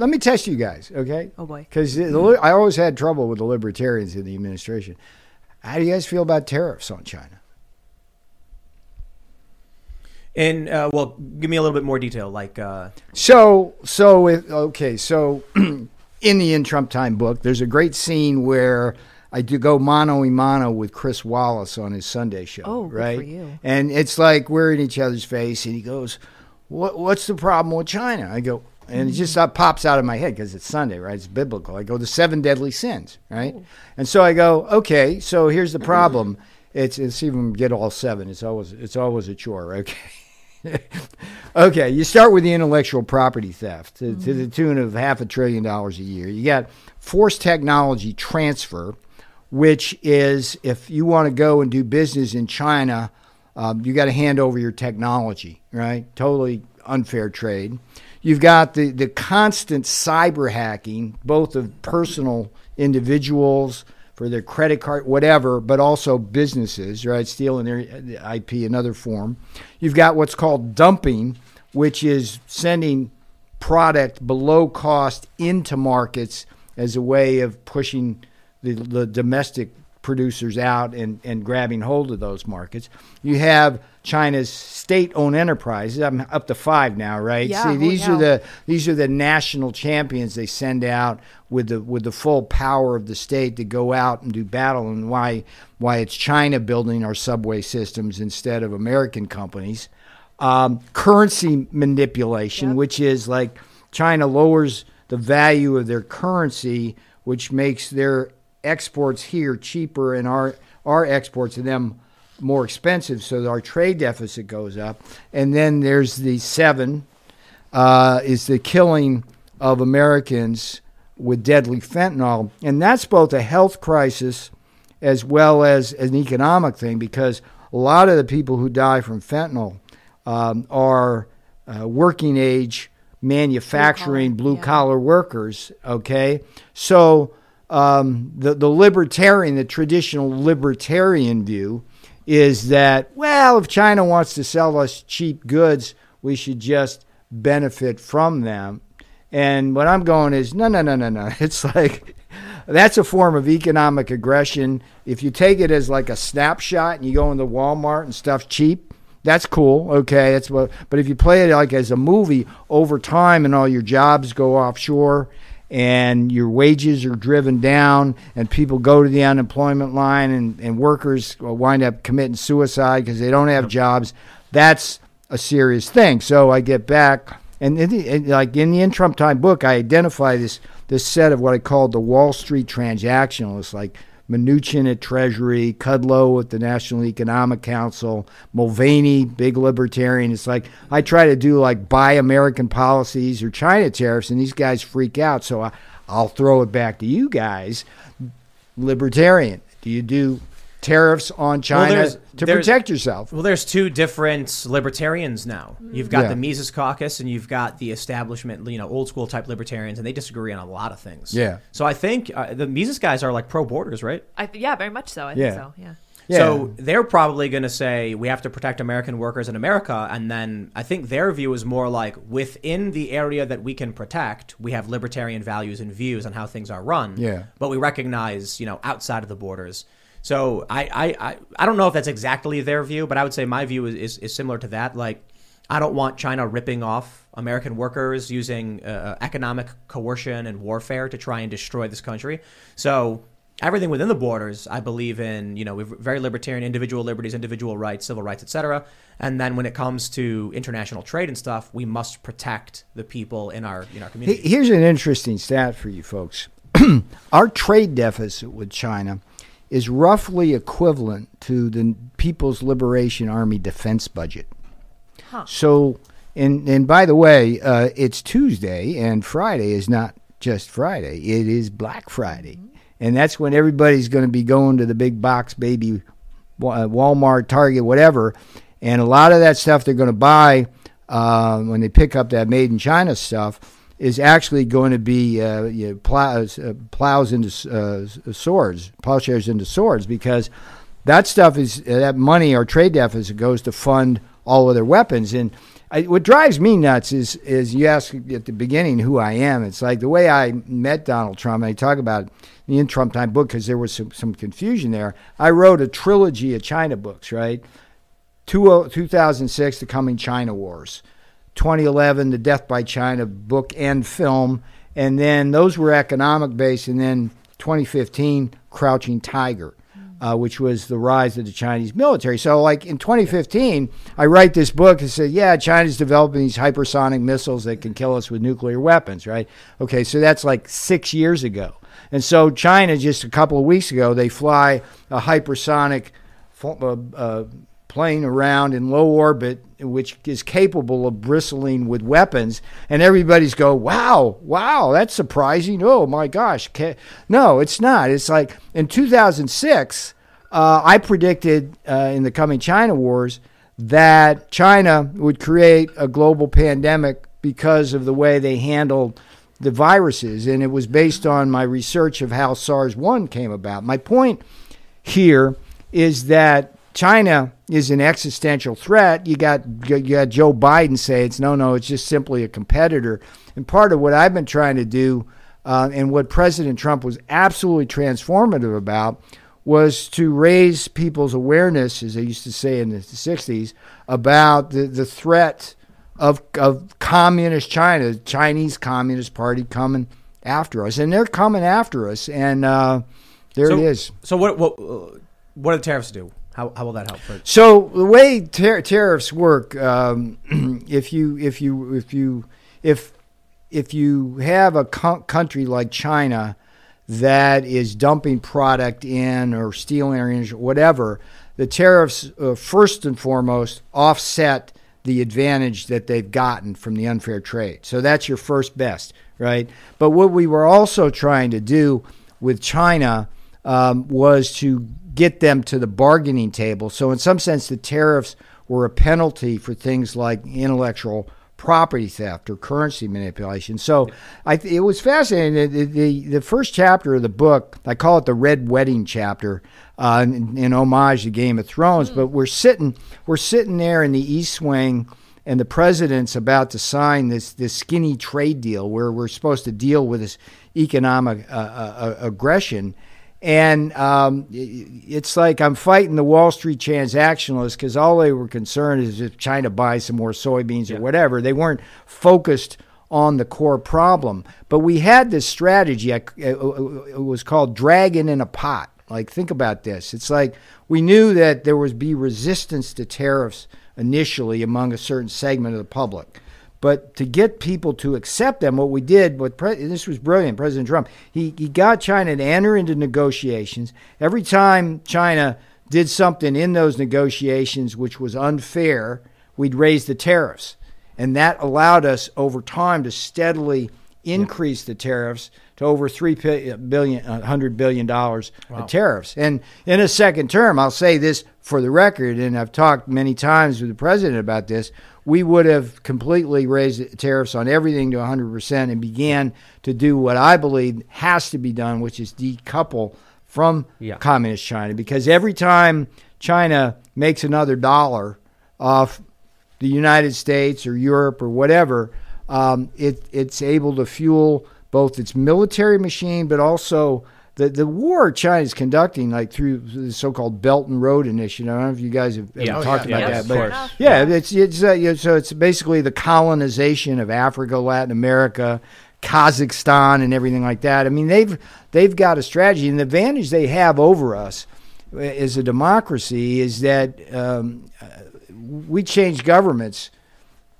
let me test you guys, okay? Oh boy. Because I always had trouble with the libertarians in the administration. How do you guys feel about tariffs on China? And uh, well, give me a little bit more detail. Like, uh, So, so if, okay, so in the In Trump Time book, there's a great scene where I do go mano a mano with Chris Wallace on his Sunday show. Oh, good right? for you. And it's like we're in each other's face, and he goes, "What? What's the problem with China?" I go, and it just uh, pops out of my head because it's Sunday, right? It's biblical. I go, "The seven deadly sins," right? And so I go, "Okay, so here's the problem. It's it's even get all seven. It's always it's always a chore, okay." okay, you start with the intellectual property theft to, to the tune of half a trillion dollars a year. You got forced technology transfer, which is if you want to go and do business in China, um, you got to hand over your technology, right? Totally unfair trade. You've got the, the constant cyber hacking, both of personal individuals for their credit card, whatever, but also businesses, right? Stealing their IP, another form. You've got what's called dumping, which is sending product below cost into markets as a way of pushing the, the domestic producers out and, and grabbing hold of those markets. You have China's state-owned enterprises. I'm up to five now, right? Yeah, See, these cow. are the these are the national champions they send out with the with the full power of the state to go out and do battle. And why why it's China building our subway systems instead of American companies. Um, currency manipulation, Yep. which is like China lowers the value of their currency, which makes their exports here cheaper and our our exports to them more expensive. So our trade deficit goes up. And then there's the seven uh, is the killing of Americans with deadly fentanyl, and that's both a health crisis as well as an economic thing because a lot of the people who die from fentanyl um, are uh, working age manufacturing blue yeah. collar workers. Okay, so um, the the libertarian, the traditional libertarian view is that well, if China wants to sell us cheap goods, we should just benefit from them. And what I'm going is no, no, no, no, no. It's like that's a form of economic aggression. If you take it as like a snapshot and you go into Walmart and stuff cheap, that's cool. Okay, it's what. But if you play it like as a movie over time and all your jobs go offshore and your wages are driven down and people go to the unemployment line and, and workers uh, wind up committing suicide because they don't have jobs, that's a serious thing. So I get back and, in the, and like in the in Trump time book, I identify this this set of what I called the Wall Street transactionalists, like Mnuchin at Treasury, Kudlow at the National Economic Council, Mulvaney, big libertarian. It's like I try to do like buy American policies or China tariffs, and these guys freak out. So I, I'll throw it back to you guys, libertarian. Do you do tariffs on China there's- to there's- protect yourself? well, there's two different libertarians now. You've got Yeah. the Mises Caucus and you've got the establishment, you know, old school type libertarians, and they disagree on a lot of things. Yeah. So I think uh, the Mises guys are like pro borders, right? I th- yeah, very much so. I Yeah. think so. Yeah. Yeah. So they're probably going to say we have to protect American workers in America, and then I think their view is more like within the area that we can protect, we have libertarian values and views on how things are run. Yeah. But we recognize, you know, outside of the borders. So I I, I, I don't know if that's exactly their view, but I would say my view is, is, is similar to that. Like I don't want China ripping off American workers using uh, economic coercion and warfare to try and destroy this country. So everything within the borders, I believe in, you know, we're very libertarian, individual liberties, individual rights, civil rights, etc. And then when it comes to international trade and stuff, we must protect the people in our in our community. Here's an interesting stat for you folks. Our trade deficit with China is roughly equivalent to the People's Liberation Army defense budget. Huh. So, and and by the way, uh, it's Tuesday, and Friday is not just Friday; it is Black Friday, and that's when everybody's going to be going to the big box baby, uh, Walmart, Target, whatever, and a lot of that stuff they're going to buy uh, when they pick up that made in China stuff is actually going to be uh, you know, plows, uh, plows into uh, swords, plowshares into swords, because that stuff is uh, that money or trade deficit goes to fund all of their weapons. And I, what drives me nuts is is you ask at the beginning who I am. It's like the way I met Donald Trump. And I talk about it in the in Trump time book because there was some, some confusion there. I wrote a trilogy of China books, right? Two, 2006, The Coming China Wars. 2011, The Death by China book and film. And then those were economic based. And then 2015, Crouching Tiger uh, which was the rise of the Chinese military. So, like in 2015, I write this book and say, yeah, China's developing these hypersonic missiles that can kill us with nuclear weapons, right? Okay, so that's like six years ago. And so, China, just a couple of weeks ago, they fly a hypersonic uh, plane around in low orbit, which is capable of bristling with weapons, and everybody's go, "Wow, wow, that's surprising!" Oh my gosh, no, it's not. It's like in 2006, uh, I predicted uh, in the coming China wars that China would create a global pandemic because of the way they handled the viruses, and it was based on my research of how SARS one came about. My point here is that China is an existential threat. You got you got Joe Biden say it's no, no, it's just simply a competitor. And part of what I've been trying to do, uh, and what President Trump was absolutely transformative about, was to raise people's awareness, as they used to say in the '60s, about the the threat of of communist China, Chinese Communist Party coming after us, and they're coming after us, and uh, there so, it is. So what what what do the tariffs do? How, how will that help? For- so the way tar- tariffs work, um, if you if you if you if if you have a co- country like China that is dumping product in or stealing or whatever, the tariffs uh, first and foremost offset the advantage that they've gotten from the unfair trade. So that's your first best, right? But what we were also trying to do with China um, was to get them to the bargaining table. So, in some sense, the tariffs were a penalty for things like intellectual property theft or currency manipulation. So, I th- it was fascinating. The, the, the, first chapter of the book, I call it the Red Wedding chapter, uh, in, in, homage to Game of Thrones. Mm. But we're sitting, we're sitting there in the East Wing and the president's about to sign this this skinny trade deal where we're supposed to deal with this economic uh, uh, aggression. And um, it's like I'm fighting the Wall Street transactionalists because all they were concerned is if China buys some more soybeans yeah. or whatever. They weren't focused on the core problem. But we had this strategy. It was called dragon in a pot. Like, think about this. It's like we knew that there would be resistance to tariffs initially among a certain segment of the public. But to get people to accept them, what we did, what pre- this was brilliant, President Trump, he, he got China to enter into negotiations. Every time China did something in those negotiations which was unfair, we'd raise the tariffs. And that allowed us over time to steadily increase the tariffs to over three uh, billion, uh, hundred billion dollars wow. of tariffs. And in a second term, I'll say this for the record, and I've talked many times with the president about this we would have completely raised tariffs on everything to 100% and began to do what I believe has to be done, which is decouple from yeah. communist China. Because every time China makes another dollar off the United States or Europe or whatever, um, it, it's able to fuel both its military machine, but also the the war China is conducting, like through the so-called Belt and Road Initiative. I don't know if you guys have ever yeah. talked yeah. about yes, that, but yeah, it's it's uh, so it's basically the colonization of Africa, Latin America. Kazakhstan and everything like that. I mean, they've they've got a strategy, and the advantage they have over us as a democracy is that um, uh, we change governments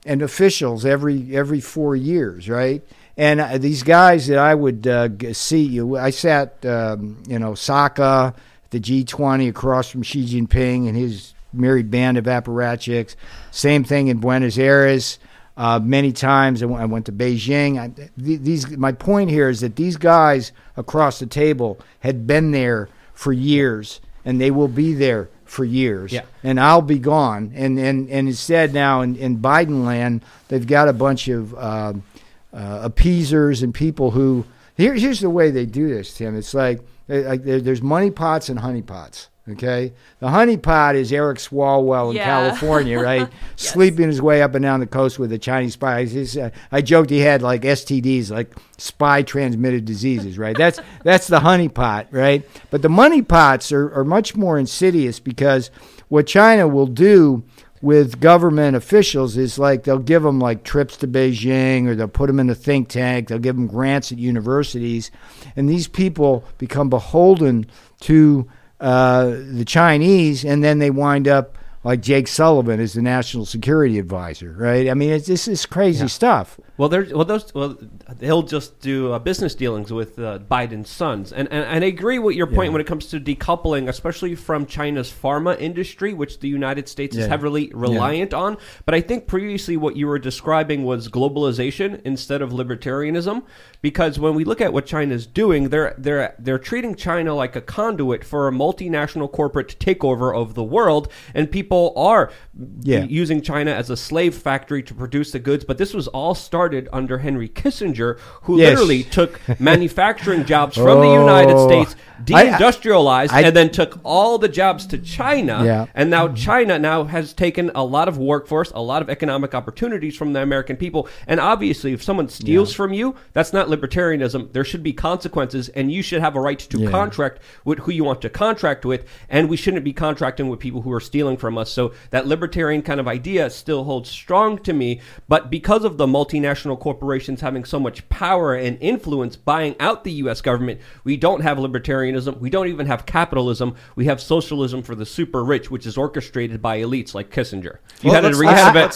and officials every every four years, right? And uh, these guys that I would uh, see, you, I sat, um, you know, Osaka, the G20 across from Xi Jinping and his married band of apparatchiks. Same thing in Buenos Aires. Uh, many times I went, I went to Beijing. I, these, my point here is that these guys across the table had been there for years, and they will be there for years. Yeah. And I'll be gone. And and and instead now in, in Biden land, they've got a bunch of um, uh, appeasers and people who Here, here's the way they do this, Tim. It's like, like there, there's money pots and honey pots. Okay, the honey pot is Eric Swalwell in Yeah. California, right? Sleeping his way up and down the coast with a Chinese spy. Uh, I joked he had like STDs, like spy transmitted diseases, right? That's that's the honey pot, right? But the money pots are, are much more insidious because what China will do with government officials is like they'll give them like trips to Beijing or they'll put them in a think tank, they'll give them grants at universities, and these people become beholden to uh, the Chinese, and then they wind up like Jake Sullivan as the national security advisor, right? I mean, it's this is crazy stuff. Well, they're well those well he'll just do uh, business dealings with uh, Biden's sons, and, and and I agree with your point Yeah. when it comes to decoupling, especially from China's pharma industry, which the United States is heavily reliant on. But I think previously what you were describing was globalization instead of libertarianism, because when we look at what China's doing, they're they're they're treating China like a conduit for a multinational corporate takeover of the world, and people are Yeah. using China as a slave factory to produce the goods. But this was all started under Henry Kissinger, who Yes. literally took manufacturing jobs from the oh. United Oh. States, deindustrialized, I- and then took all the jobs to China. Yeah. And now China now has taken a lot of workforce, a lot of economic opportunities from the American people. And obviously, if someone steals from you, that's not libertarianism. There should be consequences, and you should have a right to Yeah. contract with who you want to contract with. And we shouldn't be contracting with people who are stealing from us. So that libertarian kind of idea still holds strong to me. But because of the multinational corporations having so much power and influence buying out the U.S. government, we don't have libertarianism. We don't even have capitalism. We have socialism for the super rich, which is orchestrated by elites like Kissinger. You Well, had a you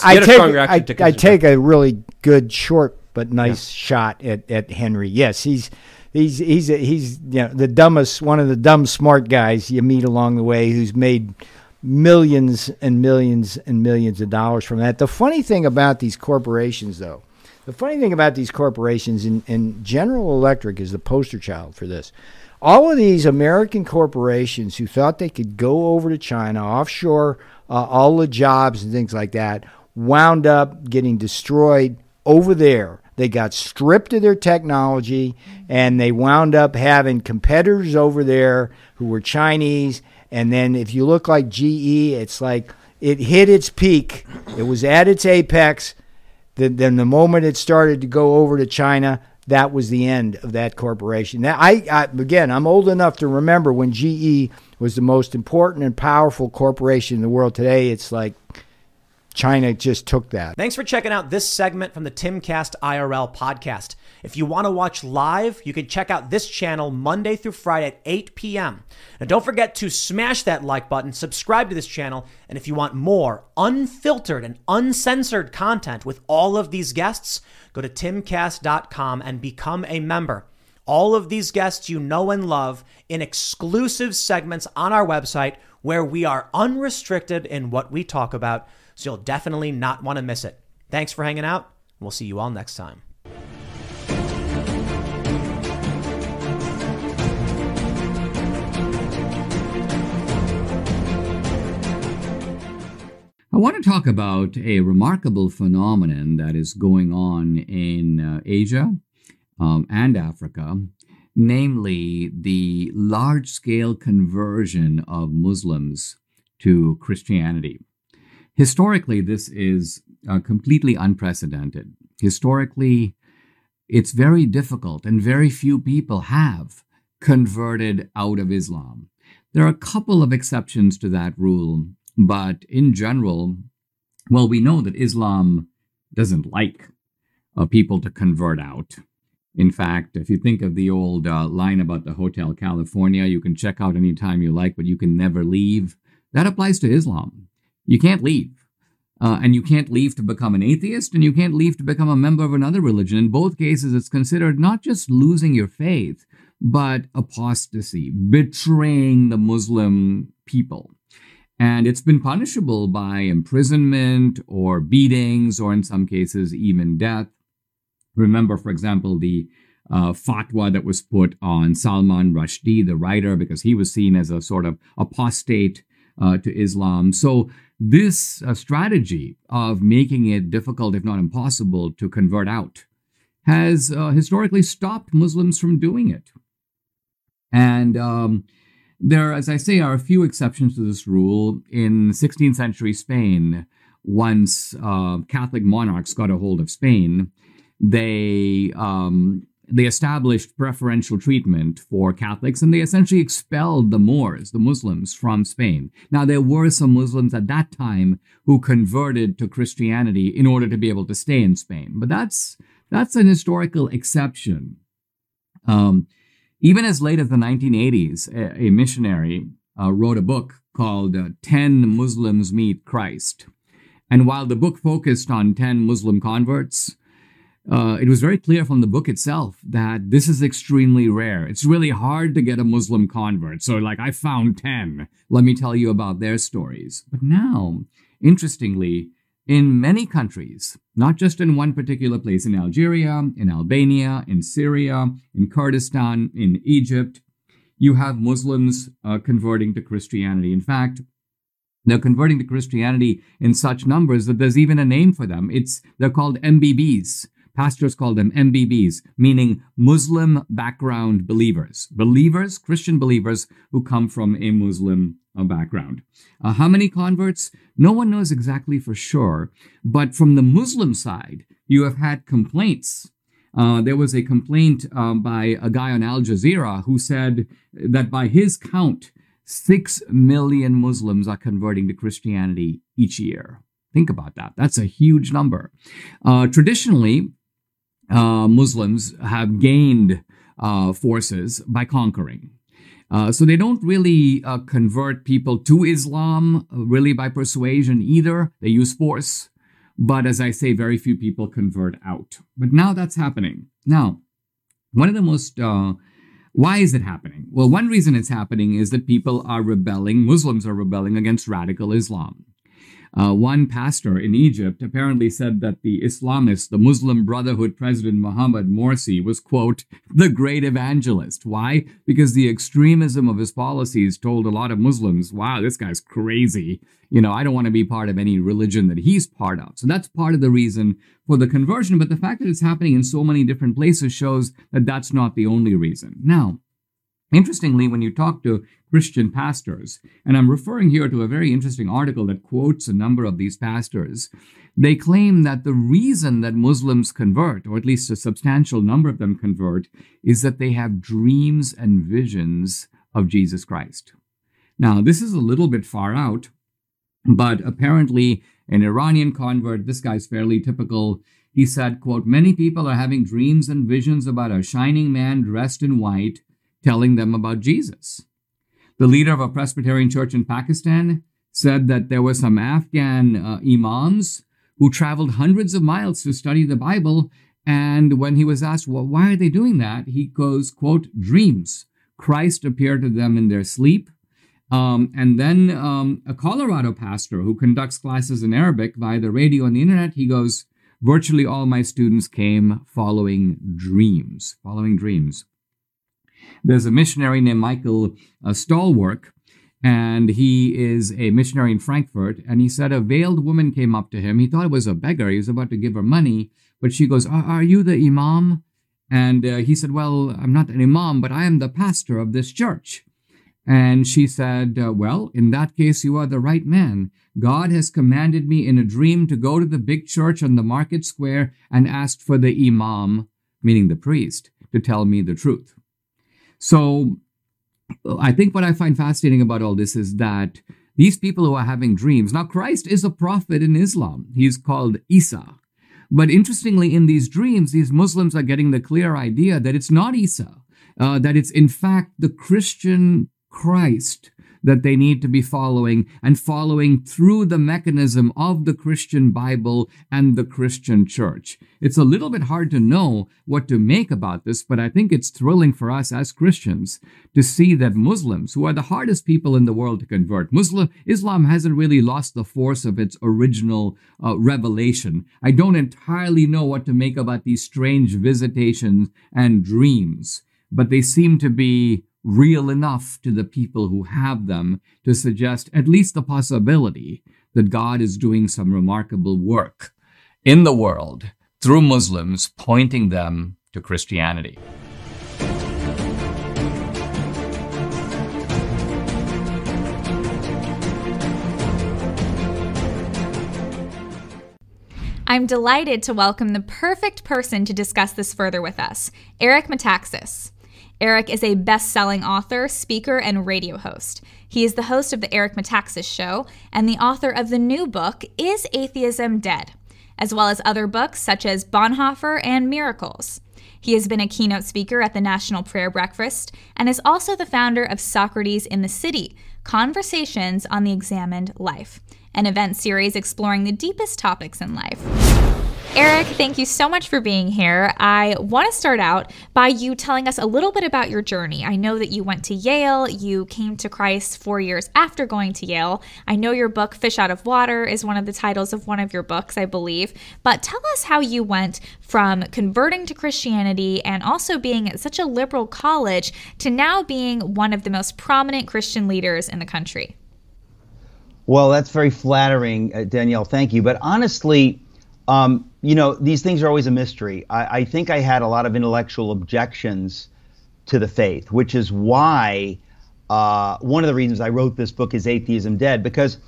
I had a take, I, I take a really good short but nice shot at, at Henry. Yes, he's he's he's he's you know, the dumbest one of the dumb smart guys you meet along the way who's made millions and millions and millions of dollars from that. The funny thing about these corporations though, the funny thing about these corporations and, and General Electric is the poster child for this. All of these American corporations who thought they could go over to China, offshore uh, all the jobs and things like that, wound up getting destroyed over there. They got stripped of their technology and they wound up having competitors over there who were Chinese. And then if you look like GE, it's like it hit its peak, it was at its apex. Then, the moment it started to go over to China, that was the end of that corporation. Now, I, I again, I'm old enough to remember when GE was the most important and powerful corporation in the world. Today, it's like China just took that. Thanks for checking out this segment from the Timcast IRL podcast. If you want to watch live, you can check out this channel Monday through Friday at 8 p.m. And don't forget to smash that like button, subscribe to this channel, and if you want more unfiltered and uncensored content with all of these guests, go to timcast.com and become a member. All of these guests you know and love in exclusive segments on our website where we are unrestricted in what we talk about, so you'll definitely not want to miss it. Thanks for hanging out. We'll see you all next time. I want to talk about a remarkable phenomenon that is going on in uh, Asia um, and Africa, namely the large scale conversion of Muslims to Christianity. Historically, this is uh, completely unprecedented. Historically, it's very difficult, and very few people have converted out of Islam. There are a couple of exceptions to that rule, but in general, well, we know that Islam doesn't like uh, people to convert out. In fact, if you think of the old uh, line about the Hotel California, you can check out anytime you like, but you can never leave. That applies to Islam. You can't leave. Uh, and you can't leave to become an atheist, and you can't leave to become a member of another religion. In both cases, it's considered not just losing your faith, but apostasy, betraying the Muslim people. And it's been punishable by imprisonment or beatings, or in some cases, even death. Remember, for example, the uh, fatwa that was put on Salman Rushdie, the writer, because he was seen as a sort of apostate uh, to Islam. So, this uh, strategy of making it difficult, if not impossible, to convert out has uh, historically stopped Muslims from doing it. And um, there, as I say, are a few exceptions to this rule. In 16th century Spain, once uh, Catholic monarchs got a hold of Spain, they um, they established preferential treatment for Catholics and they essentially expelled the Moors, the Muslims, from Spain. Now, there were some Muslims at that time who converted to Christianity in order to be able to stay in Spain, but that's that's an historical exception. Um, even as late as the 1980s, a, a missionary uh, wrote a book called uh, 10 Muslims Meet Christ. And while the book focused on 10 Muslim converts, uh, it was very clear from the book itself that this is extremely rare. It's really hard to get a Muslim convert. So, like, I found 10. Let me tell you about their stories. But now, interestingly, in many countries, not just in one particular place, in Algeria, in Albania, in Syria, in Kurdistan, in Egypt, you have Muslims uh, converting to Christianity. In fact, they're converting to Christianity in such numbers that there's even a name for them. It's they're called MBBs. Pastors call them MBBs, meaning Muslim background believers. Believers, Christian believers who come from a Muslim uh, background. Uh, how many converts? No one knows exactly for sure. But from the Muslim side, you have had complaints. Uh, there was a complaint um, by a guy on Al Jazeera who said that by his count, six million Muslims are converting to Christianity each year. Think about that. That's a huge number. Uh, traditionally, uh, Muslims have gained uh, forces by conquering. Uh, so they don't really uh, convert people to Islam uh, really by persuasion either. They use force. But as I say, very few people convert out. But now that's happening. Now, one of the most, uh, why is it happening? Well, one reason it's happening is that people are rebelling, Muslims are rebelling against radical Islam. Uh, one pastor in Egypt apparently said that the Islamist, the Muslim Brotherhood president Mohammed Morsi was, quote, the great evangelist. Why? Because the extremism of his policies told a lot of Muslims, wow, this guy's crazy. You know, I don't want to be part of any religion that he's part of. So that's part of the reason for the conversion. But the fact that it's happening in so many different places shows that that's not the only reason. Now, Interestingly, when you talk to Christian pastors, and I'm referring here to a very interesting article that quotes a number of these pastors, they claim that the reason that Muslims convert, or at least a substantial number of them convert, is that they have dreams and visions of Jesus Christ. Now, this is a little bit far out, but apparently an Iranian convert, this guy's fairly typical. He said, quote, many people are having dreams and visions about a shining man dressed in white telling them about Jesus. The leader of a Presbyterian church in Pakistan said that there were some Afghan uh, imams who traveled hundreds of miles to study the Bible. And when he was asked, well, why are they doing that? He goes, quote, dreams. Christ appeared to them in their sleep. Um, and then um, a Colorado pastor who conducts classes in Arabic via the radio and the internet, he goes, virtually all my students came following dreams, following dreams. There's a missionary named Michael uh, Stallwork, and he is a missionary in Frankfurt. And he said a veiled woman came up to him. He thought it was a beggar. He was about to give her money, but she goes, "Are, are you the imam?" And uh, he said, "Well, I'm not an imam, but I am the pastor of this church." And she said, uh, Well, in that case, you are the right man. God has commanded me in a dream to go to the big church on the market square and ask for the imam, meaning the priest, to tell me the truth. So I think what I find fascinating about all this is that these people who are having dreams, now Christ is a prophet in Islam. He's called Isa. But interestingly, in these dreams, these Muslims are getting the clear idea that it's not Isa, uh, that it's in fact the Christian Christ that they need to be following and following through the mechanism of the Christian Bible and the Christian church. It's a little bit hard to know what to make about this, but I think it's thrilling for us as Christians to see that Muslims, who are the hardest people in the world to convert, Muslim Islam hasn't really lost the force of its original uh, revelation. I don't entirely know what to make about these strange visitations and dreams, but they seem to be real enough to the people who have them to suggest at least the possibility that God is doing some remarkable work in the world through Muslims, pointing them to Christianity. I'm delighted to welcome the perfect person to discuss this further with us, Eric Metaxas. Eric is a best selling author, speaker, and radio host. He is the host of The Eric Metaxas Show and the author of the new book, Is Atheism Dead? as well as other books such as Bonhoeffer and Miracles. He has been a keynote speaker at the National Prayer Breakfast and is also the founder of Socrates in the City Conversations on the Examined Life, an event series exploring the deepest topics in life. Eric, thank you so much for being here. I want to start out by you telling us a little bit about your journey. I know that you went to Yale, you came to Christ four years after going to Yale. I know your book, Fish Out of Water, is one of the titles of one of your books, I believe. But tell us how you went from converting to Christianity and also being at such a liberal college to now being one of the most prominent Christian leaders in the country. Well, that's very flattering, uh, Danielle. Thank you. But honestly, um, you know, these things are always a mystery. I, I, think I had a lot of intellectual objections to the faith, which is why uh, one of the reasons I wrote this book is Atheism Dead, because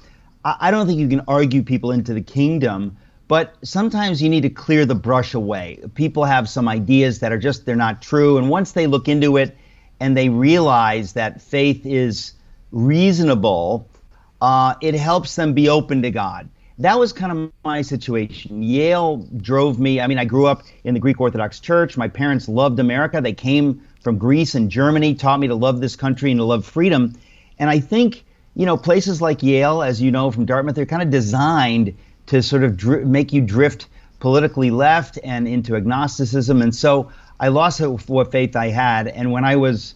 I, I, don't think you can argue people into the kingdom, but sometimes you need to clear the brush away. People have some ideas that are just, they're not true. And once they look into it and they realize that faith is reasonable, uh, it helps them be open to God that was kind of my situation. Yale drove me. I mean, I grew up in the Greek Orthodox Church. My parents loved America. They came from Greece and Germany, taught me to love this country and to love freedom. And I think, you know, places like Yale, as you know from Dartmouth, they're kind of designed to sort of dr- make you drift politically left and into agnosticism. And so I lost what faith I had. And when I was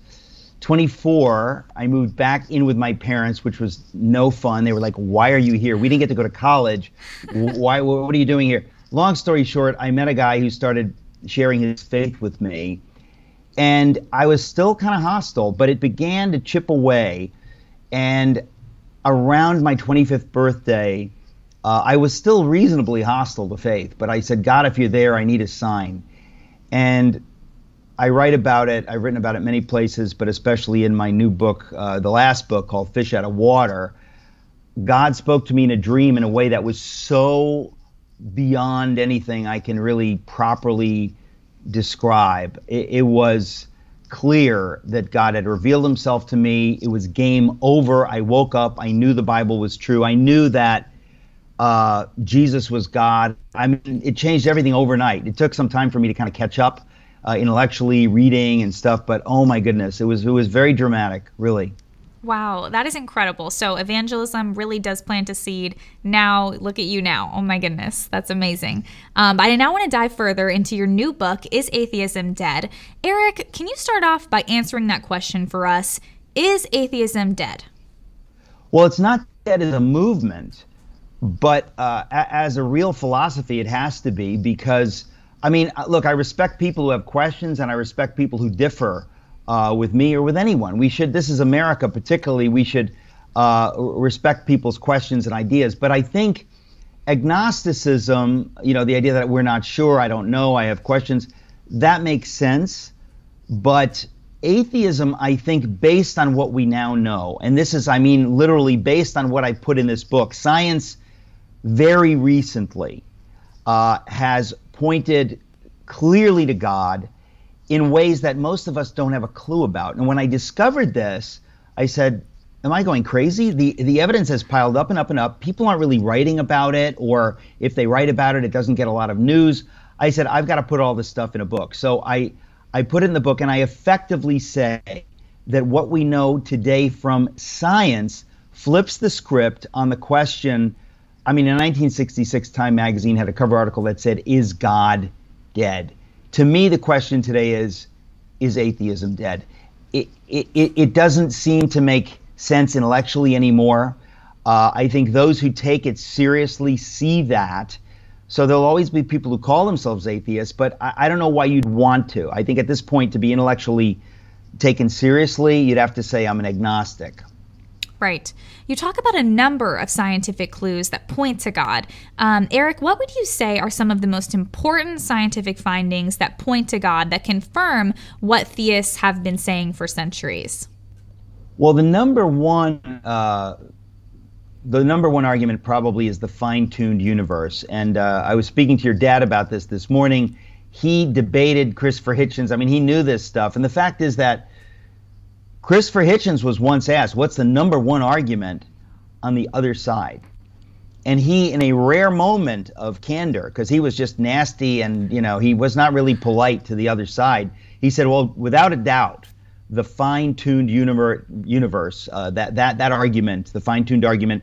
24, I moved back in with my parents, which was no fun. They were like, "Why are you here? We didn't get to go to college. Why? What are you doing here?" Long story short, I met a guy who started sharing his faith with me, and I was still kind of hostile, but it began to chip away. And around my 25th birthday, uh, I was still reasonably hostile to faith, but I said, "God, if you're there, I need a sign." And I write about it. I've written about it many places, but especially in my new book, uh, the last book called Fish Out of Water. God spoke to me in a dream in a way that was so beyond anything I can really properly describe. It, it was clear that God had revealed himself to me. It was game over. I woke up. I knew the Bible was true. I knew that uh, Jesus was God. I mean, it changed everything overnight. It took some time for me to kind of catch up uh, intellectually, reading and stuff. But oh my goodness, it was it was very dramatic, really. Wow, that is incredible. So evangelism really does plant a seed. Now, look at you now. Oh my goodness, that's amazing. Um, but I now want to dive further into your new book, Is Atheism Dead? Eric, can you start off by answering that question for us? Is atheism dead? Well, it's not dead as a movement, but uh, a- as a real philosophy, it has to be because I mean, uh, look, I respect people who have questions, and I respect people who differ uh, with me or with anyone. We should. This is America, particularly. We should uh, respect people's questions and ideas. But I think agnosticism, you know, the idea that we're not sure, I don't know, I have questions, that makes sense. But atheism, I think, based on what we now know, and this is, I mean, literally based on what I put in this book, science very recently uh, has pointed clearly to God in ways that most of us don't have a clue about. And when I discovered this, I said, Am I going crazy? The, the evidence has piled up and up and up. People aren't really writing about it, or if they write about it, it doesn't get a lot of news. I said, I've got to put all this stuff in a book. So I, I put it in the book, and I effectively say that what we know today from science flips the script on the question I mean, in 1966, Time magazine had a cover article that said, Is God dead? To me, the question today is, Is atheism dead? It, it, it doesn't seem to make sense intellectually anymore. Uh, I think those who take it seriously see that. So there'll always be people who call themselves atheists, but I, I don't know why you'd want to. I think at this point, to be intellectually taken seriously, you'd have to say I'm an agnostic. Right. You talk about a number of scientific clues that point to God. Um, Eric, what would you say are some of the most important scientific findings that point to God that confirm what theists have been saying for centuries? Well, the number one, uh, the number one argument probably is the fine-tuned universe. And uh, I was speaking to your dad about this this morning. He debated Christopher Hitchens. I mean, he knew this stuff. And the fact is that Christopher Hitchens was once asked, "What's the number one argument on the other side?" And he, in a rare moment of candor, because he was just nasty and you know he was not really polite to the other side, he said, "Well, without a doubt." the fine-tuned universe, universe uh, that that that argument, the fine-tuned argument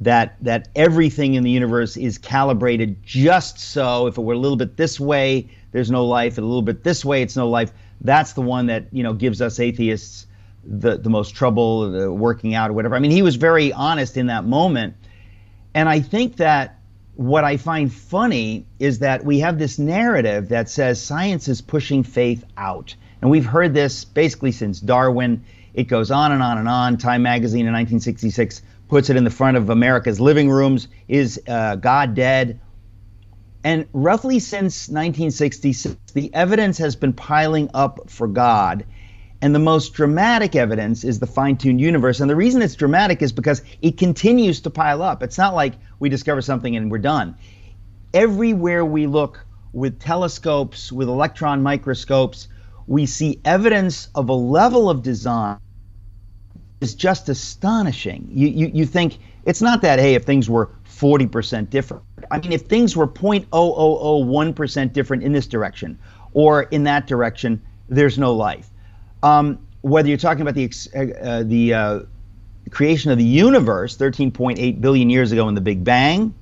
that that everything in the universe is calibrated just so. If it were a little bit this way, there's no life. If a little bit this way, it's no life. That's the one that you know gives us atheists the the most trouble, the working out or whatever. I mean, he was very honest in that moment, and I think that what I find funny is that we have this narrative that says science is pushing faith out. And we've heard this basically since Darwin. It goes on and on and on. Time magazine in 1966 puts it in the front of America's living rooms. Is uh, God dead? And roughly since 1966, the evidence has been piling up for God. And the most dramatic evidence is the fine tuned universe. And the reason it's dramatic is because it continues to pile up. It's not like we discover something and we're done. Everywhere we look with telescopes, with electron microscopes, we see evidence of a level of design is just astonishing. You, you, you think it's not that, hey, if things were 40% different. I mean, if things were 0.0001% different in this direction or in that direction, there's no life. Um, whether you're talking about the, uh, uh, the uh, creation of the universe 13.8 billion years ago in the Big Bang,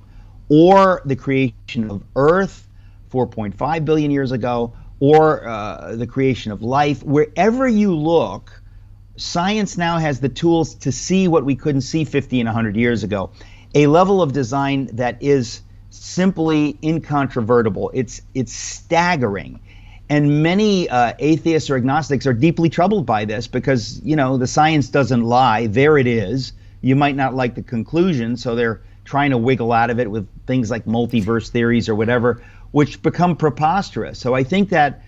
or the creation of Earth 4.5 billion years ago, or uh, the creation of life, wherever you look, science now has the tools to see what we couldn't see 50 and 100 years ago. A level of design that is simply incontrovertible. It's it's staggering. And many uh, atheists or agnostics are deeply troubled by this because, you know, the science doesn't lie. There it is. You might not like the conclusion, so they're trying to wiggle out of it with things like multiverse theories or whatever which become preposterous. So I think that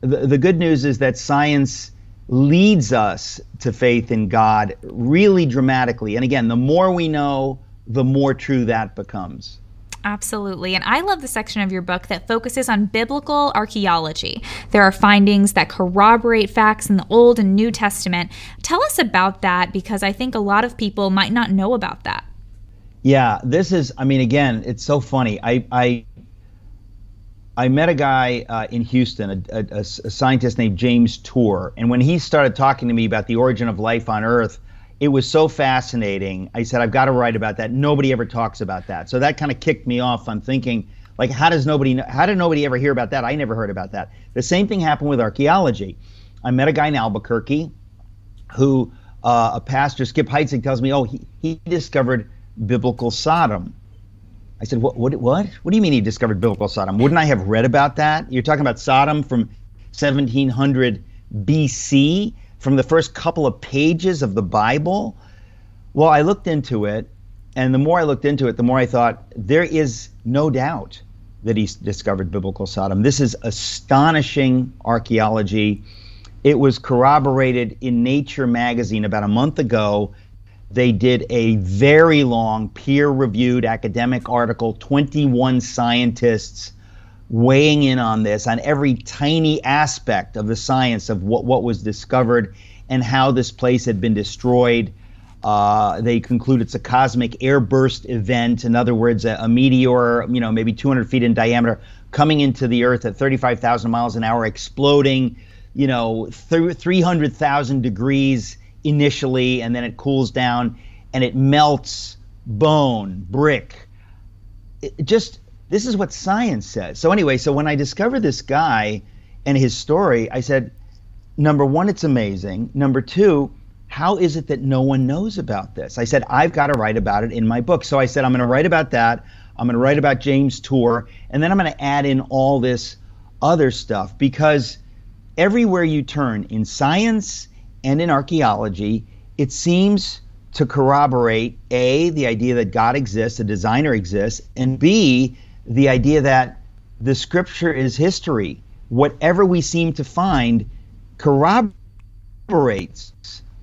the, the good news is that science leads us to faith in God really dramatically. And again, the more we know, the more true that becomes. Absolutely. And I love the section of your book that focuses on biblical archaeology. There are findings that corroborate facts in the Old and New Testament. Tell us about that because I think a lot of people might not know about that. Yeah, this is, I mean, again, it's so funny. I, I I met a guy uh, in Houston, a, a, a, scientist named James Tour, and when he started talking to me about the origin of life on Earth, it was so fascinating. I said, I've got to write about that. Nobody ever talks about that. So that kind of kicked me off on thinking, like, how does nobody, how did nobody ever hear about that? I never heard about that. The same thing happened with archaeology. I met a guy in Albuquerque who, uh, a pastor, Skip Heitzig, tells me, oh, he, he discovered biblical Sodom. I said, what, what, what? What do you mean he discovered biblical Sodom? Wouldn't I have read about that? You're talking about Sodom from 1700 BC, from the first couple of pages of the Bible? Well, I looked into it, and the more I looked into it, the more I thought, there is no doubt that he discovered biblical Sodom. This is astonishing archaeology. It was corroborated in Nature magazine about a month ago they did a very long peer reviewed academic article, 21 scientists weighing in on this, on every tiny aspect of the science of what, what was discovered and how this place had been destroyed. Uh, they conclude it's a cosmic airburst event. In other words, a, a, meteor, you know, maybe 200 feet in diameter, coming into the Earth at 35,000 miles an hour, exploding, you know, th- 300,000 degrees initially, and then it cools down and it melts bone, brick. It just this is what science says. So anyway, so when I discovered this guy and his story, I said, number one, it's amazing. Number two, how is it that no one knows about this? I said, I've got to write about it in my book. So I said, I'm going to write about that. I'm going to write about James Tour, and then I'm going to add in all this other stuff because everywhere you turn in science and in archaeology, it seems to corroborate A, the idea that God exists, a designer exists, and B, the idea that the scripture is history. Whatever we seem to find corroborates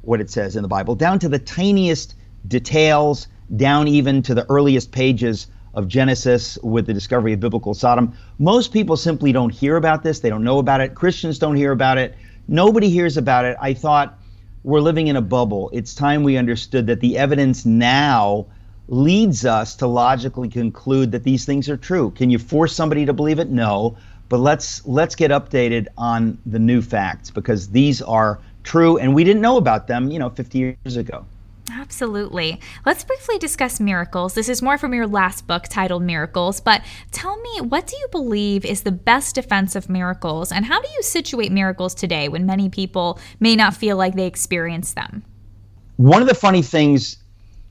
what it says in the Bible, down to the tiniest details, down even to the earliest pages of Genesis with the discovery of biblical Sodom. Most people simply don't hear about this. They don't know about it. Christians don't hear about it. Nobody hears about it. I thought we're living in a bubble. It's time we understood that the evidence now leads us to logically conclude that these things are true. Can you force somebody to believe it? No. But let's let's get updated on the new facts because these are true and we didn't know about them, you know, 50 years ago. Absolutely. Let's briefly discuss miracles. This is more from your last book titled Miracles, but tell me, what do you believe is the best defense of miracles, and how do you situate miracles today when many people may not feel like they experience them? One of the funny things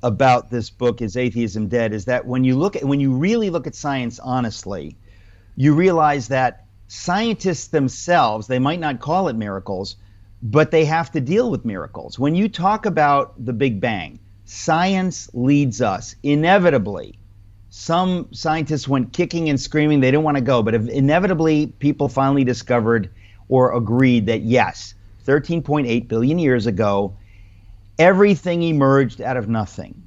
about this book is Atheism Dead is that when you look at when you really look at science honestly, you realize that scientists themselves, they might not call it miracles, but they have to deal with miracles. When you talk about the Big Bang, science leads us inevitably. Some scientists went kicking and screaming, they didn't want to go, but inevitably people finally discovered or agreed that yes, 13.8 billion years ago, everything emerged out of nothing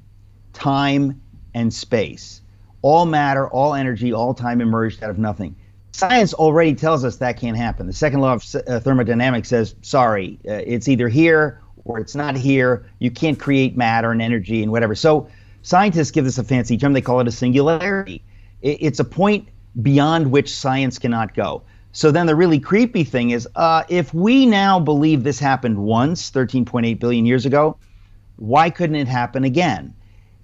time and space. All matter, all energy, all time emerged out of nothing science already tells us that can't happen. The second law of uh, thermodynamics says, sorry, uh, it's either here or it's not here. You can't create matter and energy and whatever. So scientists give this a fancy term. They call it a singularity. It's a point beyond which science cannot go. So then the really creepy thing is uh, if we now believe this happened once, 13.8 billion years ago, why couldn't it happen again?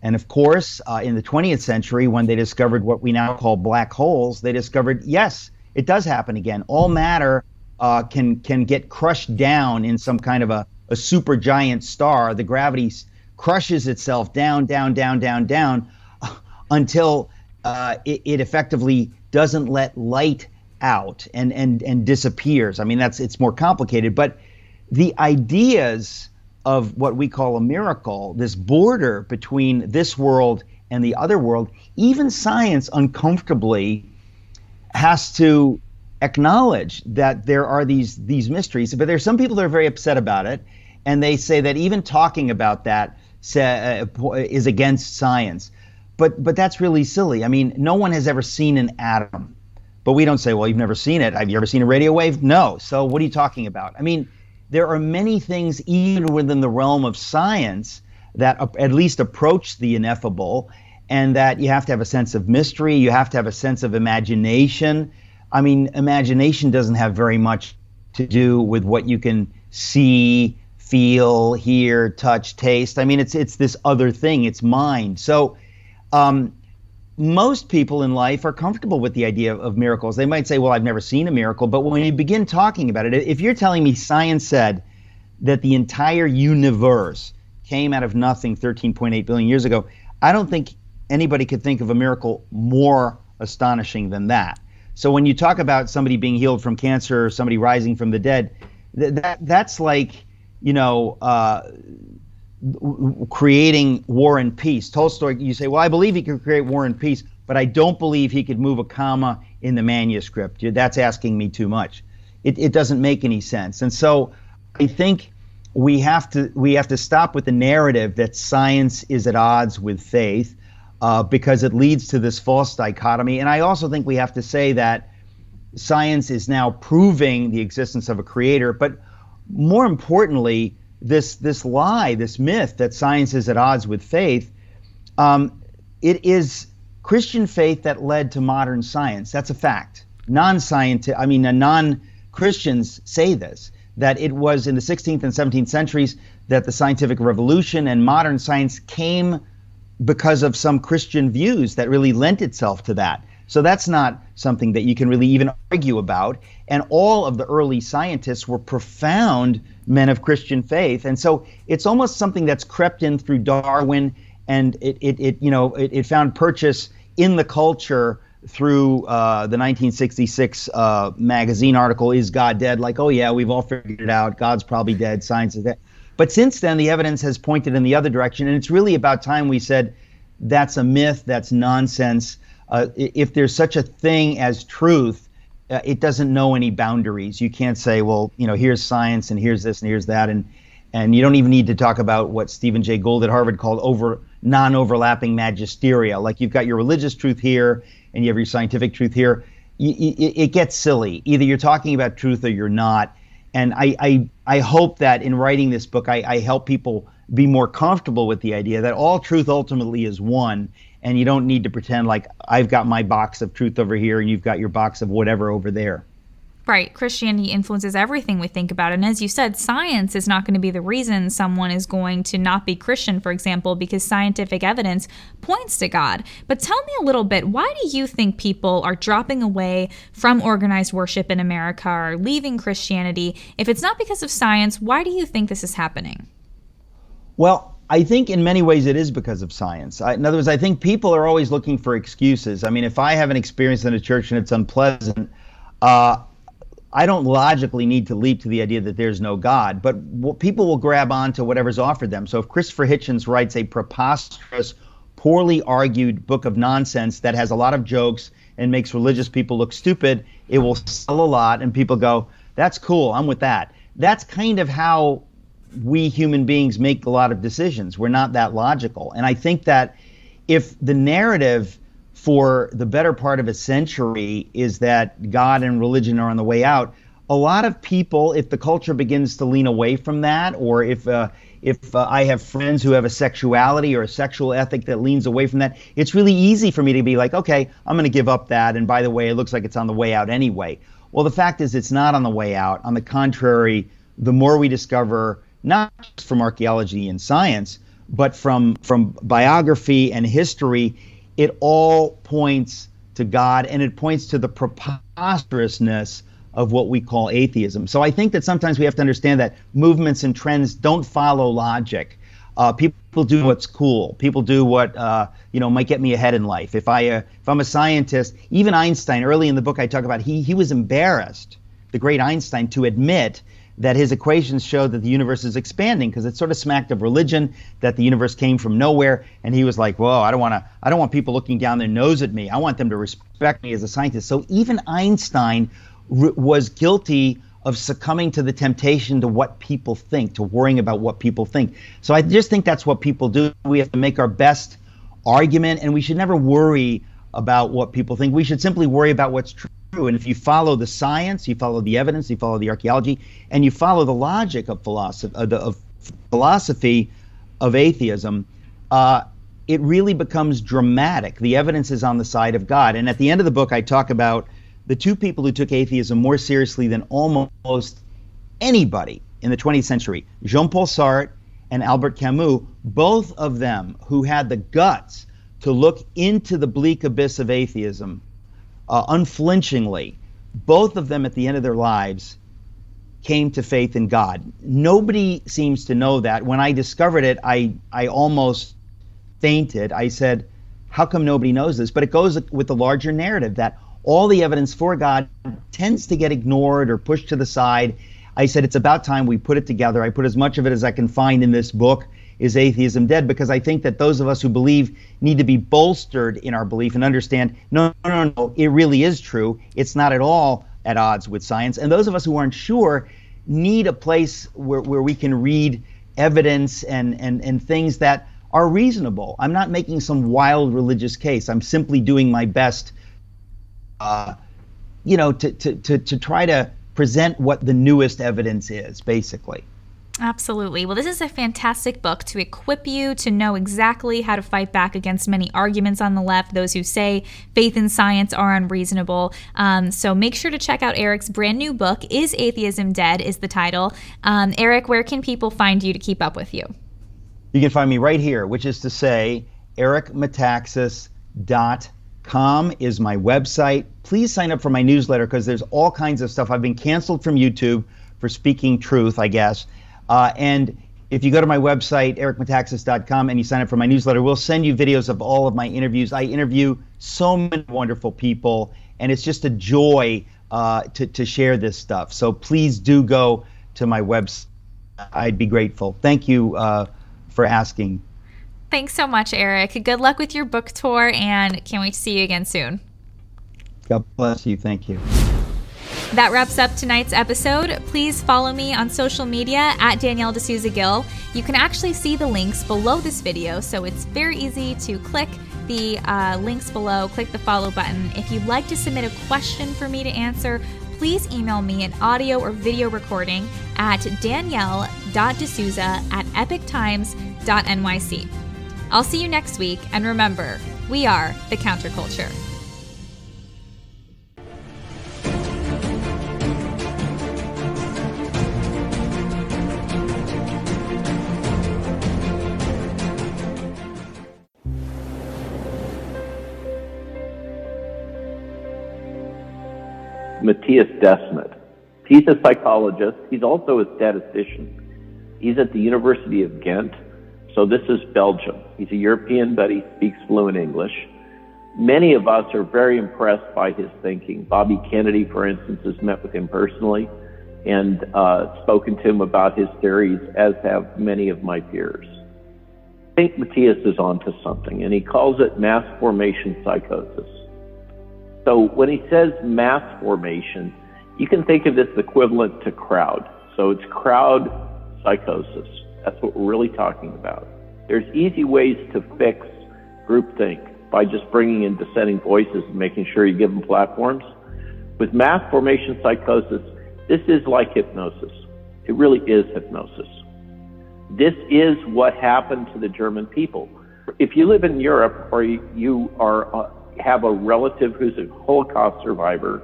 And of course, uh, in the 20th century, when they discovered what we now call black holes, they discovered yes, it does happen again. All matter uh, can can get crushed down in some kind of a, a super giant star. The gravity crushes itself down, down, down, down, down, until uh, it, it effectively doesn't let light out and and and disappears. I mean, that's it's more complicated, but the ideas of what we call a miracle, this border between this world and the other world, even science uncomfortably has to acknowledge that there are these these mysteries. But there's some people that are very upset about it, and they say that even talking about that uh, is against science. But but that's really silly. I mean, no one has ever seen an atom. But we don't say, well, you've never seen it. Have you ever seen a radio wave? No. So what are you talking about? I mean, there are many things, even within the realm of science, that at least approach the ineffable, and that you have to have a sense of mystery, you have to have a sense of imagination. I mean, imagination doesn't have very much to do with what you can see, feel, hear, touch, taste. I mean, it's it's this other thing. It's mind. So, um, most people in life are comfortable with the idea of miracles. They might say, Well, I've never seen a miracle. But when you begin talking about it, if you're telling me science said that the entire universe came out of nothing 13.8 billion years ago, I don't think anybody could think of a miracle more astonishing than that. So when you talk about somebody being healed from cancer or somebody rising from the dead, that that's like, you know, uh, creating war and peace. Tolstoy, you say, well, I believe he could create war and peace, but I don't believe he could move a comma in the manuscript. That's asking me too much. It, it doesn't make any sense. And so I think we have to we have to stop with the narrative that science is at odds with faith uh, because it leads to this false dichotomy. And I also think we have to say that science is now proving the existence of a creator, but more importantly, this this lie, this myth that science is at odds with faith, um, it is Christian faith that led to modern science. That's a fact. Non-scientific, I mean, non-Christians say this that it was in the 16th and 17th centuries that the scientific revolution and modern science came because of some Christian views that really lent itself to that. So that's not something that you can really even argue about. And all of the early scientists were profound men of Christian faith. And so it's almost something that's crept in through Darwin and it, it, it you know, it, it found purchase in the culture through uh, the 1966 uh, magazine article, Is God Dead? Like, oh, yeah, we've all figured it out. God's probably dead. Science is dead. But since then, the evidence has pointed in the other direction, and it's really about time we said that's a myth, that's nonsense. Uh, if there's such a thing as truth, uh, it doesn't know any boundaries. You can't say, well, you know, here's science and here's this and here's that, and and you don't even need to talk about what Stephen Jay Gould at Harvard called over non-overlapping magisteria. Like you've got your religious truth here and you have your scientific truth here. it gets silly. Either you're talking about truth or you're not. And I, I, I hope that in writing this book, I, I help people be more comfortable with the idea that all truth ultimately is one, and you don't need to pretend like I've got my box of truth over here and you've got your box of whatever over there. Right. Christianity influences everything we think about. And as you said, science is not going to be the reason someone is going to not be Christian, for example, because scientific evidence points to God. But tell me a little bit why do you think people are dropping away from organized worship in America or leaving Christianity? If it's not because of science, why do you think this is happening? Well, I think in many ways it is because of science. I, in other words, I think people are always looking for excuses. I mean, if I have an experience in a church and it's unpleasant, uh, I don't logically need to leap to the idea that there's no God, but people will grab on to whatever's offered them. So if Christopher Hitchens writes a preposterous, poorly argued book of nonsense that has a lot of jokes and makes religious people look stupid, it will sell a lot, and people go, "That's cool, I'm with that." That's kind of how we human beings make a lot of decisions. We're not that logical, and I think that if the narrative for the better part of a century is that God and religion are on the way out. A lot of people, if the culture begins to lean away from that, or if uh, if uh, I have friends who have a sexuality or a sexual ethic that leans away from that, it's really easy for me to be like, okay, I'm going to give up that. And by the way, it looks like it's on the way out anyway. Well, the fact is, it's not on the way out. On the contrary, the more we discover, not from archaeology and science, but from from biography and history, it all points to God and it points to the preposterousness of what we call atheism. So I think that sometimes we have to understand that movements and trends don't follow logic. Uh, people do what's cool. People do what uh, you know might get me ahead in life. If I uh, if I'm a scientist, even Einstein, early in the book I talk about, he he was embarrassed, the great Einstein, to admit that his equations showed that the universe is expanding because it sort of smacked of religion that the universe came from nowhere. And he was like whoa i don't want to i don't want people looking down their nose at me. I want them to respect me as a scientist. So even einstein r- was guilty of succumbing to the temptation to what people think to worrying about what people think. So i just think that's what people do. We have to make our best argument and we should never worry about what people think. We should simply worry about what's true and if you follow the science, you follow the evidence, you follow the archaeology, and you follow the logic of philosophy, uh, of philosophy of atheism, uh, it really becomes dramatic. The evidence is on the side of God. And at the end of the book, I talk about the two people who took atheism more seriously than almost anybody in the 20th century Jean Paul Sartre and Albert Camus, both of them who had the guts to look into the bleak abyss of atheism uh, unflinchingly, both of them at the end of their lives came to faith in God. Nobody seems to know that. When I discovered it, I, I almost fainted. I said, How come nobody knows this? But it goes with the larger narrative that all the evidence for God tends to get ignored or pushed to the side. I said, It's about time we put it together. I put as much of it as I can find in this book is atheism dead? Because I think that those of us who believe need to be bolstered in our belief and understand no, no, no, no, it really is true. It's not at all at odds with science. And those of us who aren't sure need a place where, where we can read evidence and, and, and things that are reasonable. I'm not making some wild religious case. I'm simply doing my best, uh, you know, to, to, to, to try to present what the newest evidence is, basically. Absolutely. Well, this is a fantastic book to equip you to know exactly how to fight back against many arguments on the left, those who say faith and science are unreasonable. Um, so make sure to check out Eric's brand new book, Is Atheism Dead? is the title. Um, Eric, where can people find you to keep up with you? You can find me right here, which is to say, ericmetaxas.com is my website. Please sign up for my newsletter because there's all kinds of stuff. I've been canceled from YouTube for speaking truth, I guess. Uh, and if you go to my website, ericmetaxas.com, and you sign up for my newsletter, we'll send you videos of all of my interviews. I interview so many wonderful people, and it's just a joy uh, to, to share this stuff. So please do go to my website I'd be grateful. Thank you uh, for asking. Thanks so much, Eric. Good luck with your book tour and can't wait to see you again soon. God bless you. Thank you. That wraps up tonight's episode. Please follow me on social media at Danielle D'Souza Gill. You can actually see the links below this video, so it's very easy to click the uh, links below, click the follow button. If you'd like to submit a question for me to answer, please email me an audio or video recording at danielle.d'souza at epictimes.nyc. I'll see you next week, and remember, we are the counterculture. Matthias Desmet. He's a psychologist. He's also a statistician. He's at the University of Ghent. So this is Belgium. He's a European, but he speaks fluent English. Many of us are very impressed by his thinking. Bobby Kennedy, for instance, has met with him personally and uh, spoken to him about his theories, as have many of my peers. I think Matthias is onto something, and he calls it mass formation psychosis. So when he says mass formation, you can think of this equivalent to crowd. So it's crowd psychosis. That's what we're really talking about. There's easy ways to fix groupthink by just bringing in dissenting voices and making sure you give them platforms. With mass formation psychosis, this is like hypnosis. It really is hypnosis. This is what happened to the German people. If you live in Europe or you are uh, have a relative who's a Holocaust survivor,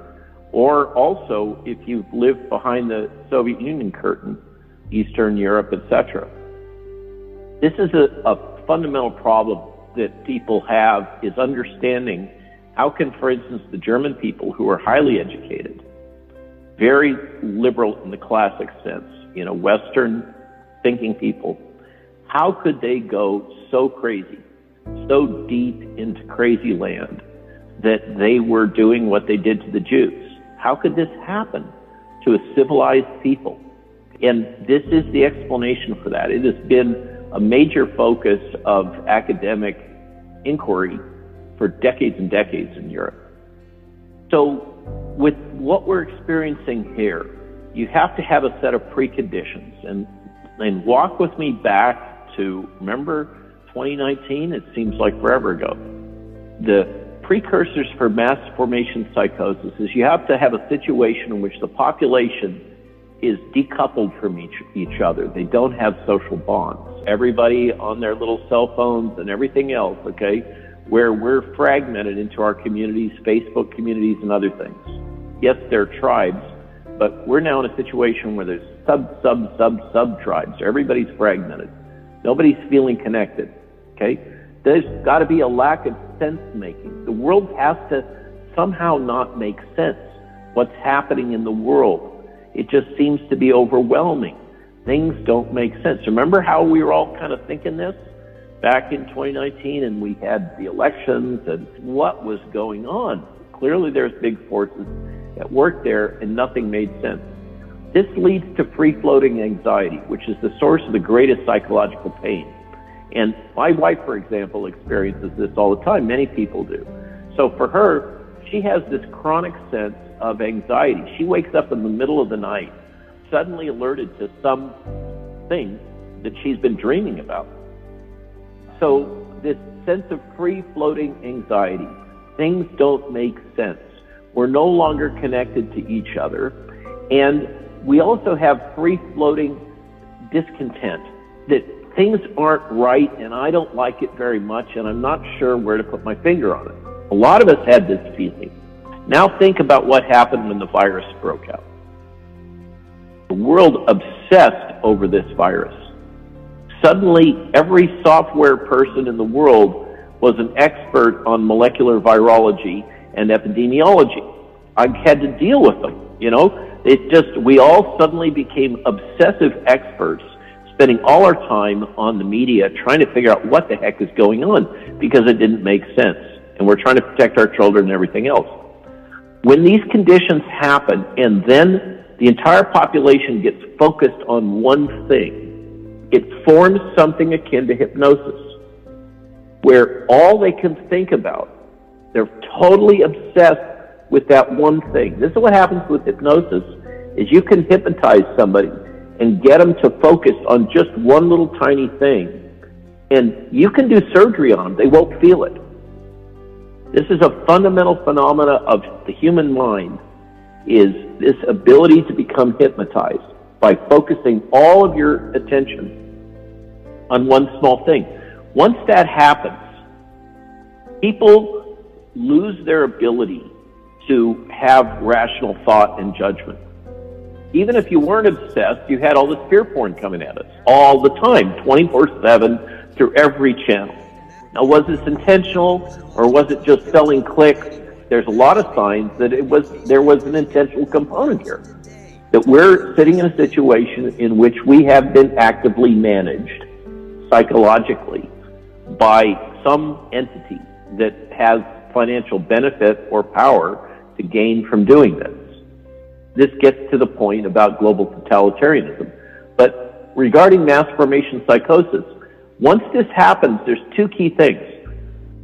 or also if you've lived behind the Soviet Union curtain, Eastern Europe, etc. This is a, a fundamental problem that people have is understanding how can, for instance, the German people who are highly educated, very liberal in the classic sense, you know, Western thinking people, how could they go so crazy, so deep into crazy land that they were doing what they did to the Jews? How could this happen to a civilized people? And this is the explanation for that. It has been a major focus of academic inquiry for decades and decades in Europe. So, with what we're experiencing here, you have to have a set of preconditions. And, and walk with me back to, remember 2019? It seems like forever ago. The precursors for mass formation psychosis is you have to have a situation in which the population is decoupled from each, each other. They don't have social bonds. Everybody on their little cell phones and everything else, okay, where we're fragmented into our communities, Facebook communities, and other things. Yes, they're tribes, but we're now in a situation where there's sub, sub, sub, sub tribes. Everybody's fragmented. Nobody's feeling connected, okay? There's got to be a lack of sense making. The world has to somehow not make sense. What's happening in the world? It just seems to be overwhelming. Things don't make sense. Remember how we were all kind of thinking this back in 2019 and we had the elections and what was going on? Clearly there's big forces at work there and nothing made sense. This leads to free floating anxiety, which is the source of the greatest psychological pain. And my wife, for example, experiences this all the time. Many people do. So for her, she has this chronic sense of anxiety. She wakes up in the middle of the night, suddenly alerted to some thing that she's been dreaming about. So this sense of free floating anxiety, things don't make sense. We're no longer connected to each other. And we also have free floating discontent that things aren't right and I don't like it very much and I'm not sure where to put my finger on it. A lot of us had this feeling. Now think about what happened when the virus broke out. The world obsessed over this virus. Suddenly, every software person in the world was an expert on molecular virology and epidemiology. I had to deal with them, you know? It just, we all suddenly became obsessive experts, spending all our time on the media trying to figure out what the heck is going on because it didn't make sense. And we're trying to protect our children and everything else. When these conditions happen and then the entire population gets focused on one thing, it forms something akin to hypnosis, where all they can think about, they're totally obsessed with that one thing. This is what happens with hypnosis is you can hypnotize somebody and get them to focus on just one little tiny thing. And you can do surgery on them. They won't feel it. This is a fundamental phenomena of the human mind is this ability to become hypnotized by focusing all of your attention on one small thing. Once that happens, people lose their ability to have rational thought and judgment. Even if you weren't obsessed, you had all this fear porn coming at us all the time, 24 7 through every channel. Now, was this intentional or was it just selling clicks? There's a lot of signs that it was there was an intentional component here. That we're sitting in a situation in which we have been actively managed psychologically by some entity that has financial benefit or power to gain from doing this. This gets to the point about global totalitarianism. But regarding mass formation psychosis, once this happens, there's two key things.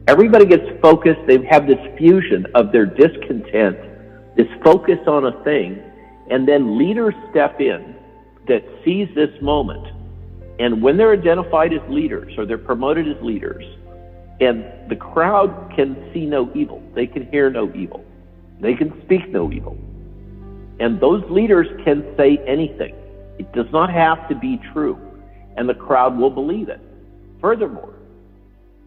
Everybody gets focused, they have this fusion of their discontent, this focus on a thing, and then leaders step in that seize this moment. And when they're identified as leaders or they're promoted as leaders, and the crowd can see no evil, they can hear no evil, they can speak no evil. And those leaders can say anything. It does not have to be true, and the crowd will believe it. Furthermore,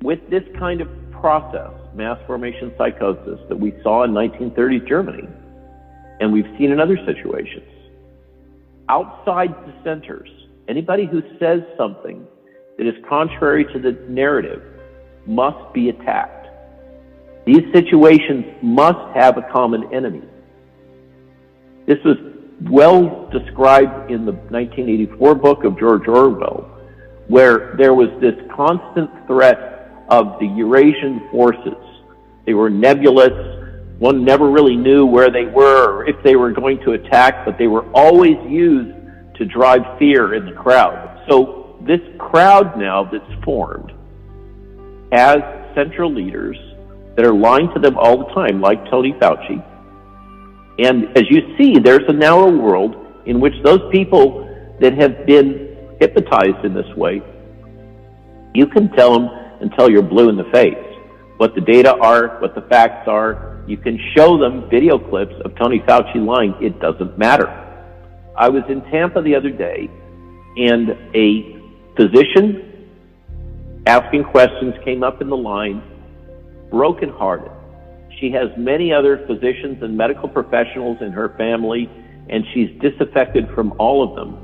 with this kind of process, mass formation psychosis, that we saw in 1930s Germany, and we've seen in other situations, outside dissenters, anybody who says something that is contrary to the narrative must be attacked. These situations must have a common enemy. This was well described in the 1984 book of George Orwell, where there was this constant threat of the Eurasian forces. They were nebulous. One never really knew where they were or if they were going to attack, but they were always used to drive fear in the crowd. So this crowd now that's formed has central leaders that are lying to them all the time, like Tony Fauci. And as you see, there's a narrow world in which those people that have been hypnotized in this way, you can tell them until you're blue in the face what the data are, what the facts are. You can show them video clips of Tony Fauci lying. It doesn't matter. I was in Tampa the other day, and a physician asking questions came up in the line, brokenhearted. She has many other physicians and medical professionals in her family, and she's disaffected from all of them.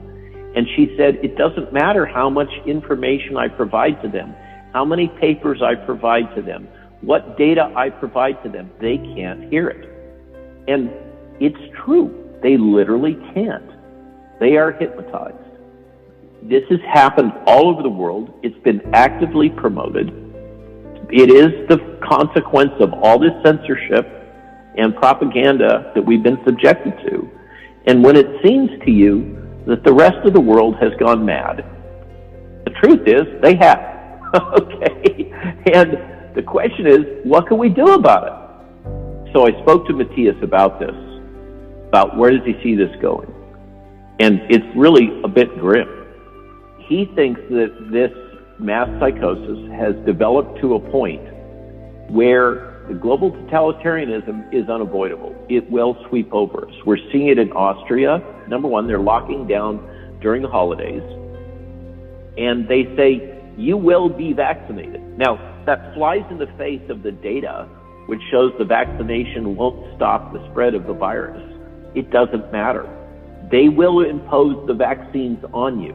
And she said, it doesn't matter how much information I provide to them, how many papers I provide to them, what data I provide to them. They can't hear it. And it's true. They literally can't. They are hypnotized. This has happened all over the world. It's been actively promoted. It is the consequence of all this censorship and propaganda that we've been subjected to. And when it seems to you that the rest of the world has gone mad. The truth is, they have. okay? And the question is, what can we do about it? So I spoke to Matthias about this, about where does he see this going? And it's really a bit grim. He thinks that this mass psychosis has developed to a point where the global totalitarianism is unavoidable. It will sweep over us. We're seeing it in Austria. Number one, they're locking down during the holidays. And they say, you will be vaccinated. Now, that flies in the face of the data, which shows the vaccination won't stop the spread of the virus. It doesn't matter. They will impose the vaccines on you.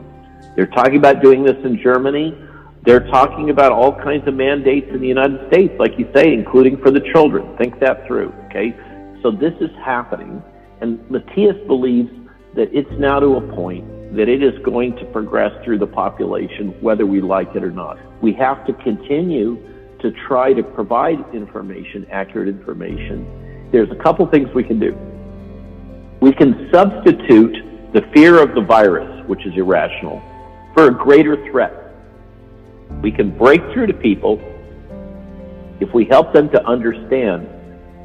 They're talking about doing this in Germany. They're talking about all kinds of mandates in the United States, like you say, including for the children. Think that through, okay? So this is happening, and Matthias believes that it's now to a point that it is going to progress through the population, whether we like it or not. We have to continue to try to provide information, accurate information. There's a couple things we can do. we can substitute the fear of the virus, which is irrational, for a greater threat. We can break through to people if we help them to understand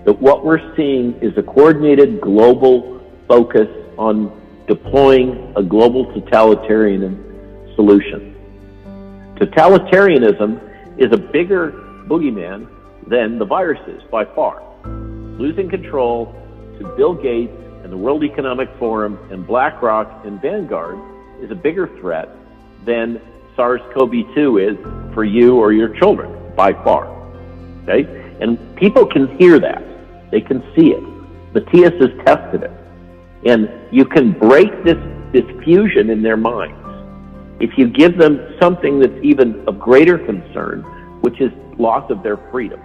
that what we're seeing is a coordinated global focus on deploying a global totalitarian solution. Totalitarianism is a bigger boogeyman than the viruses by far. Losing control to Bill Gates and the World Economic Forum and BlackRock and Vanguard is a bigger threat than SARS-CoV-2 is for you or your children by far. Okay? And people can hear that. They can see it. Matthias has tested it. And you can break this, this fusion in their minds if you give them something that's even of greater concern, which is loss of their freedom.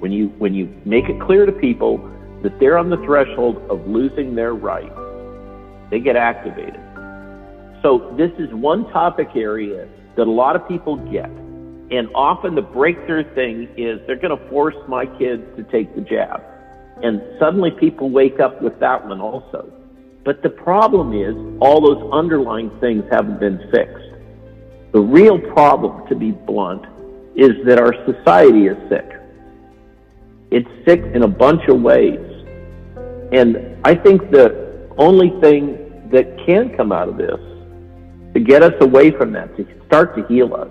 When you, when you make it clear to people that they're on the threshold of losing their rights, they get activated. So this is one topic area that a lot of people get. And often the breakthrough thing is they're going to force my kids to take the jab. And suddenly people wake up with that one also. But the problem is all those underlying things haven't been fixed. The real problem, to be blunt, is that our society is sick. It's sick in a bunch of ways. And I think the only thing that can come out of this to get us away from that, to start to heal us,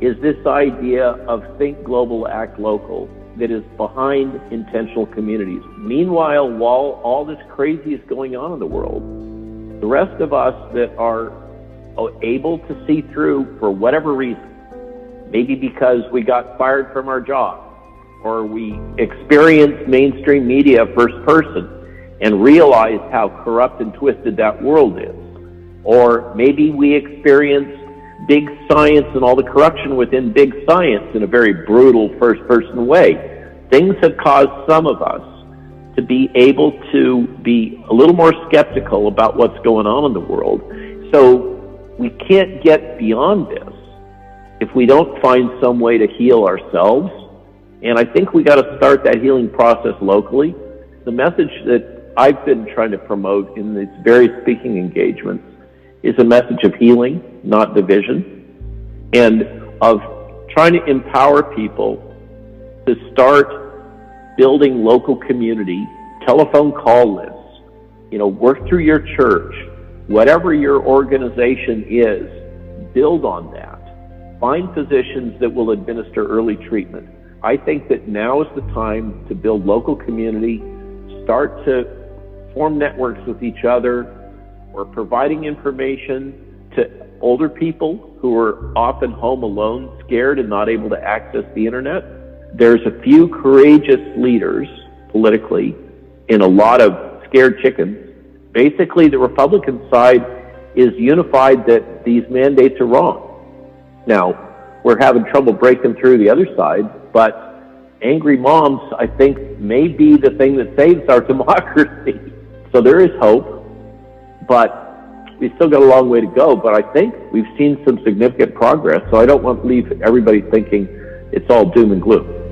is this idea of think global, act local that is behind intentional communities. Meanwhile, while all this crazy is going on in the world, the rest of us that are able to see through for whatever reason, maybe because we got fired from our job or we experienced mainstream media first person and realized how corrupt and twisted that world is. Or maybe we experienced big science and all the corruption within big science in a very brutal first person way. Things have caused some of us to be able to be a little more skeptical about what's going on in the world. So we can't get beyond this if we don't find some way to heal ourselves. And I think we got to start that healing process locally. The message that I've been trying to promote in these various speaking engagements is a message of healing, not division, and of trying to empower people to start building local community, telephone call lists, you know, work through your church, whatever your organization is, build on that. Find physicians that will administer early treatment. I think that now is the time to build local community, start to form networks with each other, or providing information to older people who are often home alone, scared and not able to access the internet. There's a few courageous leaders politically in a lot of scared chickens Basically, the Republican side is unified that these mandates are wrong. Now, we're having trouble breaking through the other side, but angry moms, I think, may be the thing that saves our democracy. So there is hope, but we still got a long way to go. But I think we've seen some significant progress, so I don't want to leave everybody thinking it's all doom and gloom.